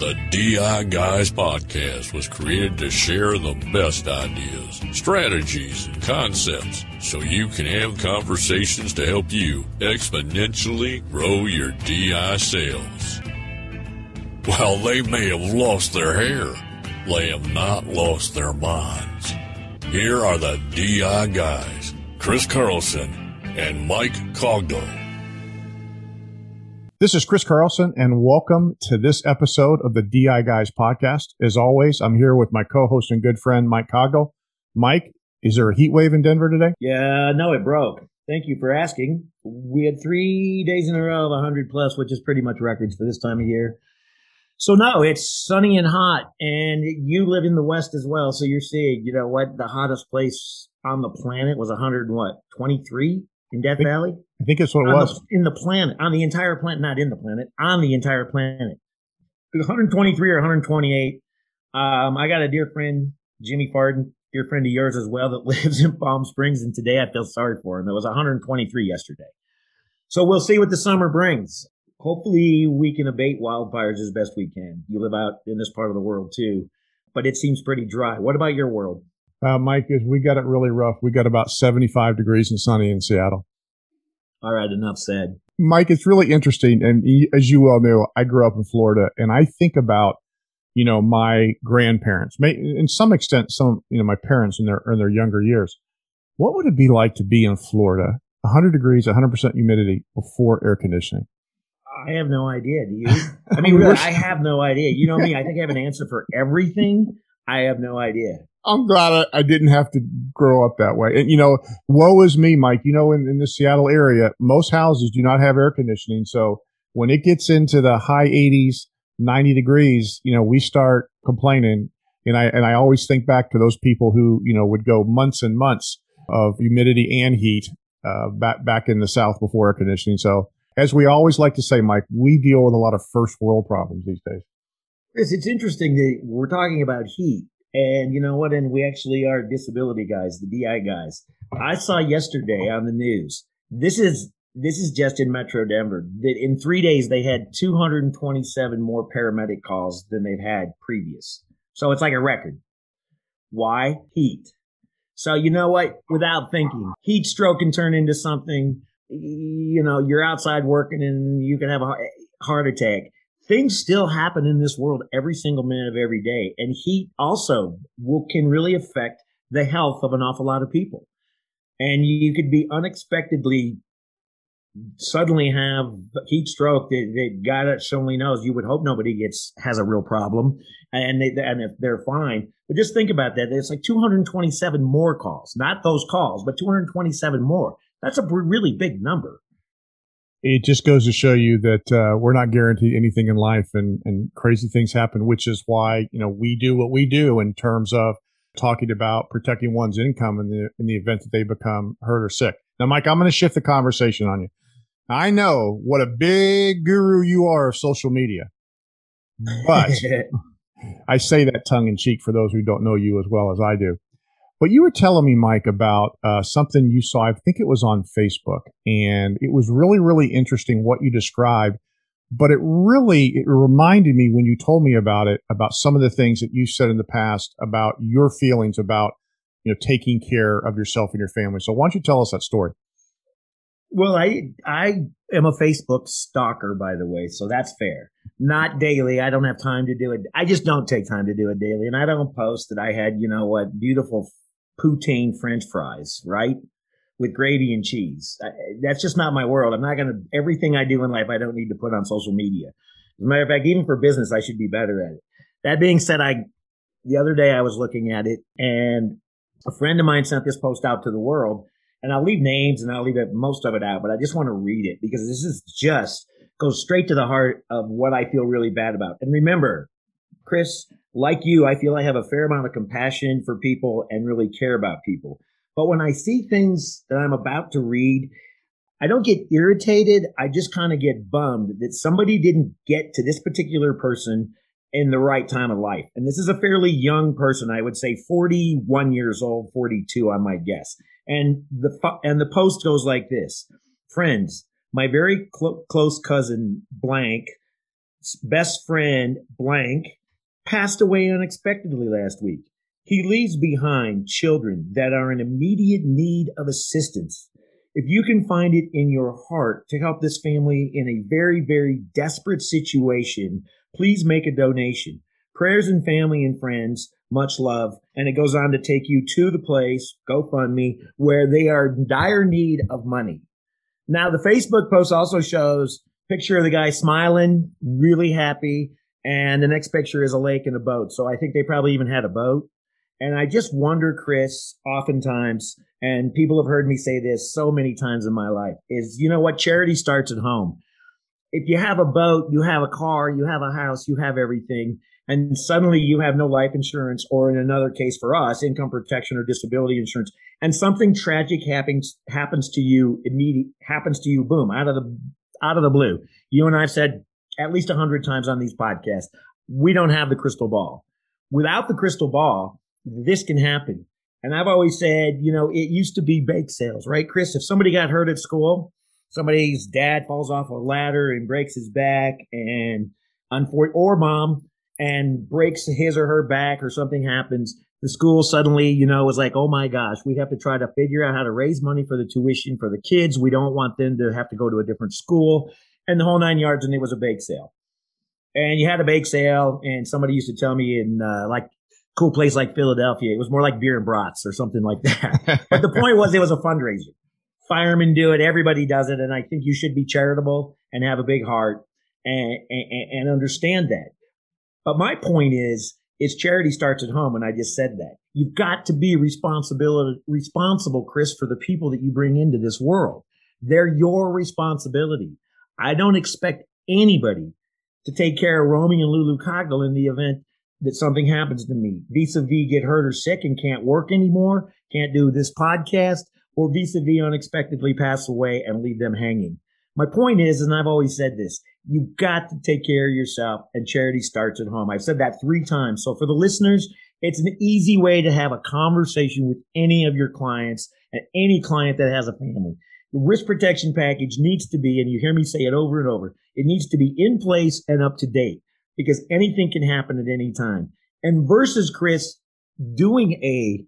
The DI Guys podcast was created to share the best ideas, strategies, and concepts so you can have conversations to help you exponentially grow your DI sales. While they may have lost their hair, they have not lost their minds. Here are the DI Guys, Chris Carlson and Mike Cogdell. This is Chris Carlson, and welcome to this episode of the DI Guys podcast. As always, I'm here with my co-host and good friend Mike Cogdell. Mike, is there a heat wave in Denver today? Yeah, no, it broke. Thank you for asking. We had three days in a row of 100 plus, which is pretty much records for this time of year. So no, it's sunny and hot, and you live in the West as well, so you're seeing, you know what, the hottest place on the planet was 100 what, 23 in Death think, Valley? I think it's what it on was. The, in the planet, on the entire planet, not in the planet, on the entire planet. 123 or 128. Um, I got a dear friend, Jimmy Farden, dear friend of yours as well, that lives in Palm Springs, and today I feel sorry for him. It was 123 yesterday. So we'll see what the summer brings. Hopefully, we can abate wildfires as best we can. You live out in this part of the world too, but it seems pretty dry. What about your world? Uh, Mike, is we got it really rough. We got about 75 degrees and sunny in Seattle. All right, enough said. Mike, it's really interesting. And as you well know, I grew up in Florida and I think about, you know, my grandparents, may, in some extent, some, you know, my parents in their, in their younger years. What would it be like to be in Florida, 100 degrees, 100% humidity before air conditioning? I have no idea. Do you? I mean, really, I have no idea. You know me. I think I have an answer for everything. I have no idea. I'm glad I, I, didn't have to grow up that way. And you know, woe is me, Mike. You know, in, in the Seattle area, most houses do not have air conditioning. So when it gets into the high 80s, 90 degrees, you know, we start complaining. And I and I always think back to those people who you know would go months and months of humidity and heat uh, back back in the South before air conditioning. So as we always like to say, Mike, we deal with a lot of first world problems these days. Chris, it's interesting that we're talking about heat and you know what? And we actually are disability guys, the DI guys. I saw yesterday on the news. This is this is just in Metro Denver that in three days they had 227 more paramedic calls than they've had previous. So it's like a record. Why? Heat. So you know what? Without thinking, heat stroke can turn into something. You know, you're outside working and you can have a heart attack things still happen in this world every single minute of every day. And heat also will, can really affect the health of an awful lot of people. And you could be unexpectedly suddenly have heat stroke that, that God only knows. You would hope nobody gets has a real problem, and they and if they're fine. But just think about that. It's like 227 more calls, not those calls, but 227 more. That's a really big number it just goes to show you that uh, we're not guaranteed anything in life and, and crazy things happen, which is why, you know, we do what we do in terms of talking about protecting one's income in the, in the event that they become hurt or sick. Now, Mike, I'm going to shift the conversation on you. I know what a big guru you are of social media, but I say that tongue in cheek for those who don't know you as well as I do. But you were telling me, Mike, about uh, something you saw. I think it was on Facebook, and it was really, really interesting what you described. But it really it reminded me when you told me about it about some of the things that you said in the past about your feelings about you know taking care of yourself and your family. So why don't you tell us that story? Well, I I am a Facebook stalker, by the way, so that's fair. Not daily. I don't have time to do it. I just don't take time to do it daily, and I don't post that I had, you know, what beautiful poutine French fries, right? With gravy and cheese. I, that's just not my world. I'm not going to, everything I do in life, I don't need to put on social media. As a matter of fact, even for business, I should be better at it. That being said, I, the other day I was looking at it and a friend of mine sent this post out to the world and I'll leave names and I'll leave it, most of it out, but I just want to read it because this is just goes straight to the heart of what I feel really bad about. And remember, Chris, like you, I feel I have a fair amount of compassion for people and really care about people. But when I see things that I'm about to read, I don't get irritated. I just kind of get bummed that somebody didn't get to this particular person in the right time of life. And this is a fairly young person. I would say 41 years old, 42, I might guess. And the, and the post goes like this. Friends, my very cl- close cousin blank best friend, blank, passed away unexpectedly last week. He leaves behind children that are in immediate need of assistance. If you can find it in your heart to help this family in a very, very desperate situation, please make a donation. Prayers and family and friends, much love. And it goes on to take you to the place, GoFundMe, where they are in dire need of money. Now, the Facebook post also shows picture of the guy smiling, really happy. And the next picture is a lake and a boat. So I think they probably even had a boat. And I just wonder, Chris, oftentimes, and people have heard me say this so many times in my life, is you know what? Charity starts at home. If you have a boat, you have a car, you have a house, you have everything, and suddenly you have no life insurance, or in another case for us, income protection or disability insurance, and something tragic happens happens to you immediate happens to you, boom, out of the out of the blue. You and I've said at least a hundred times on these podcasts, we don't have the crystal ball. Without the crystal ball, this can happen. And I've always said, you know, it used to be bake sales, right, Chris? If somebody got hurt at school, somebody's dad falls off a ladder and breaks his back and or mom and breaks his or her back or something happens, the school suddenly, you know, was like, oh my gosh, we have to try to figure out how to raise money for the tuition for the kids. We don't want them to have to go to a different school and the whole nine yards. And it was a bake sale. And you had a bake sale, and somebody used to tell me in uh, like cool place like Philadelphia, it was more like beer and brats or something like that. but the point was, it was a fundraiser. Firemen do it, everybody does it, and I think you should be charitable and have a big heart and, and, and understand that. But my point is, is charity starts at home, and I just said that. You've got to be responsible, responsible, Chris, for the people that you bring into this world. They're your responsibility. I don't expect anybody to take care of Romy and Lulu Cogdell in the event that something happens to me. Vis-a-vis get hurt or sick and can't work anymore, can't do this podcast, or vis-a-vis unexpectedly pass away and leave them hanging. My point is, and I've always said this, you've got to take care of yourself and charity starts at home. I've said that three times. So for the listeners, it's an easy way to have a conversation with any of your clients and any client that has a family. The risk protection package needs to be, and you hear me say it over and over, it needs to be in place and up to date because anything can happen at any time. And versus Chris doing a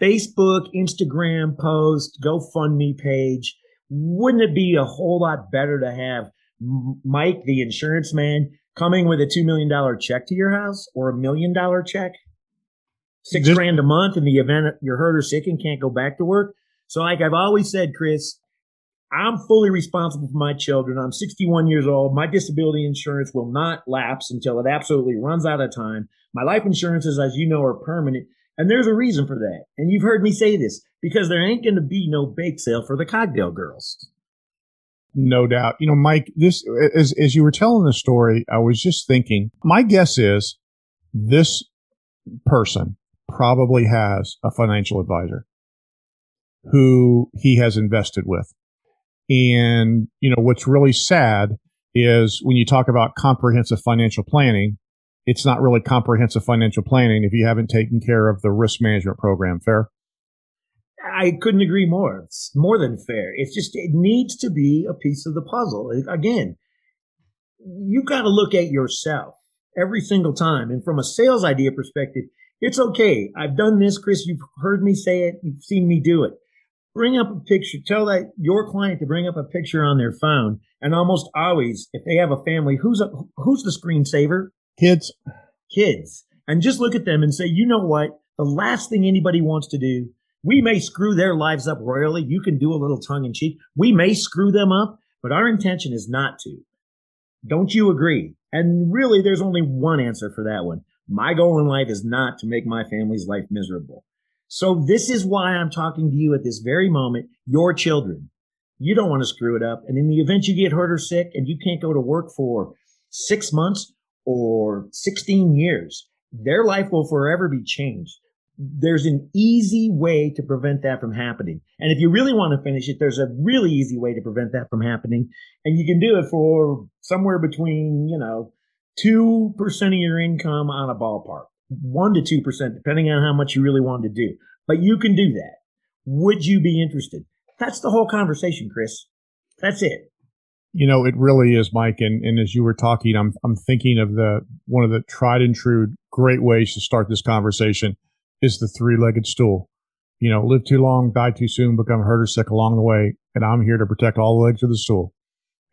Facebook, Instagram post, GoFundMe page, wouldn't it be a whole lot better to have Mike, the insurance man, coming with a $2 million check to your house or a million dollar check? Six grand a month in the event you're hurt or sick and can't go back to work. So, like I've always said, Chris, I'm fully responsible for my children. I'm 61 years old. My disability insurance will not lapse until it absolutely runs out of time. My life insurances, as you know, are permanent. And there's a reason for that. And you've heard me say this because there ain't going to be no bake sale for the Cogdell girls. No doubt. You know, Mike, this, as, as you were telling the story, I was just thinking, my guess is this person probably has a financial advisor who he has invested with. And, you know, what's really sad is when you talk about comprehensive financial planning, it's not really comprehensive financial planning if you haven't taken care of the risk management program. Fair? I couldn't agree more. It's more than fair. It's just, it needs to be a piece of the puzzle. Again, you've got to look at yourself every single time. And from a sales idea perspective, it's okay. I've done this, Chris. You've heard me say it. You've seen me do it bring up a picture. Tell that your client to bring up a picture on their phone. And almost always, if they have a family, who's a, who's the screensaver? Kids. Kids. And just look at them and say, you know what? The last thing anybody wants to do, we may screw their lives up royally. You can do a little tongue in cheek. We may screw them up, but our intention is not to. Don't you agree? And really, there's only one answer for that one. My goal in life is not to make my family's life miserable. So this is why I'm talking to you at this very moment, your children. You don't want to screw it up. And in the event you get hurt or sick and you can't go to work for six months or 16 years, their life will forever be changed. There's an easy way to prevent that from happening. And if you really want to finish it, there's a really easy way to prevent that from happening. And you can do it for somewhere between, you know, 2% of your income on a ballpark one to two percent, depending on how much you really want to do. But you can do that. Would you be interested? That's the whole conversation, Chris. That's it. You know, it really is, Mike. And, and as you were talking, I'm I'm thinking of the one of the tried and true great ways to start this conversation is the three legged stool. You know, live too long, die too soon, become hurt or sick along the way. And I'm here to protect all the legs of the stool.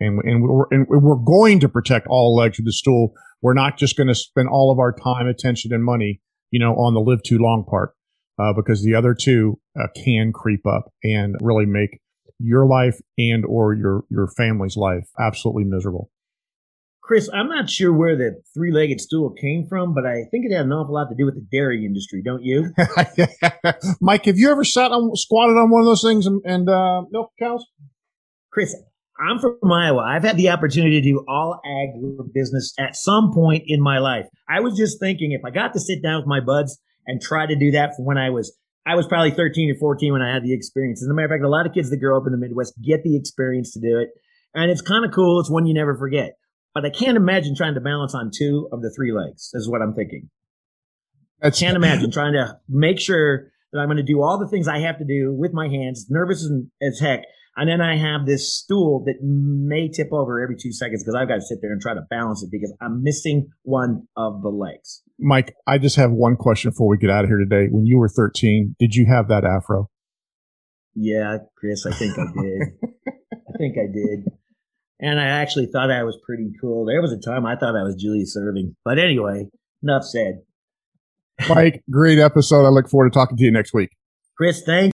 And, and we're, and we're going to protect all legs of the stool. We're not just going to spend all of our time, attention, and money, you know, on the live too long part, uh, because the other two uh, can creep up and really make your life and or your your family's life absolutely miserable. Chris, I'm not sure where the three-legged stool came from, but I think it had an awful lot to do with the dairy industry, don't you? Mike, have you ever sat on squatted on one of those things and, and uh, milk cows? Chris, I'm from Iowa. I've had the opportunity to do all ag business at some point in my life. I was just thinking if I got to sit down with my buds and try to do that from when I was I was probably 13 or 14 when I had the experience. As a matter of fact, a lot of kids that grow up in the Midwest get the experience to do it. And it's kind of cool. It's one you never forget. But I can't imagine trying to balance on two of the three legs, is what I'm thinking. I can't imagine trying to make sure that I'm going to do all the things I have to do with my hands, nervous as heck. And then I have this stool that may tip over every two seconds because I've got to sit there and try to balance it because I'm missing one of the legs. Mike, I just have one question before we get out of here today. When you were 13, did you have that afro? Yeah, Chris, I think I did. I think I did. And I actually thought I was pretty cool. There was a time I thought I was Julius Erving. But anyway, enough said. Mike, great episode. I look forward to talking to you next week. Chris, thank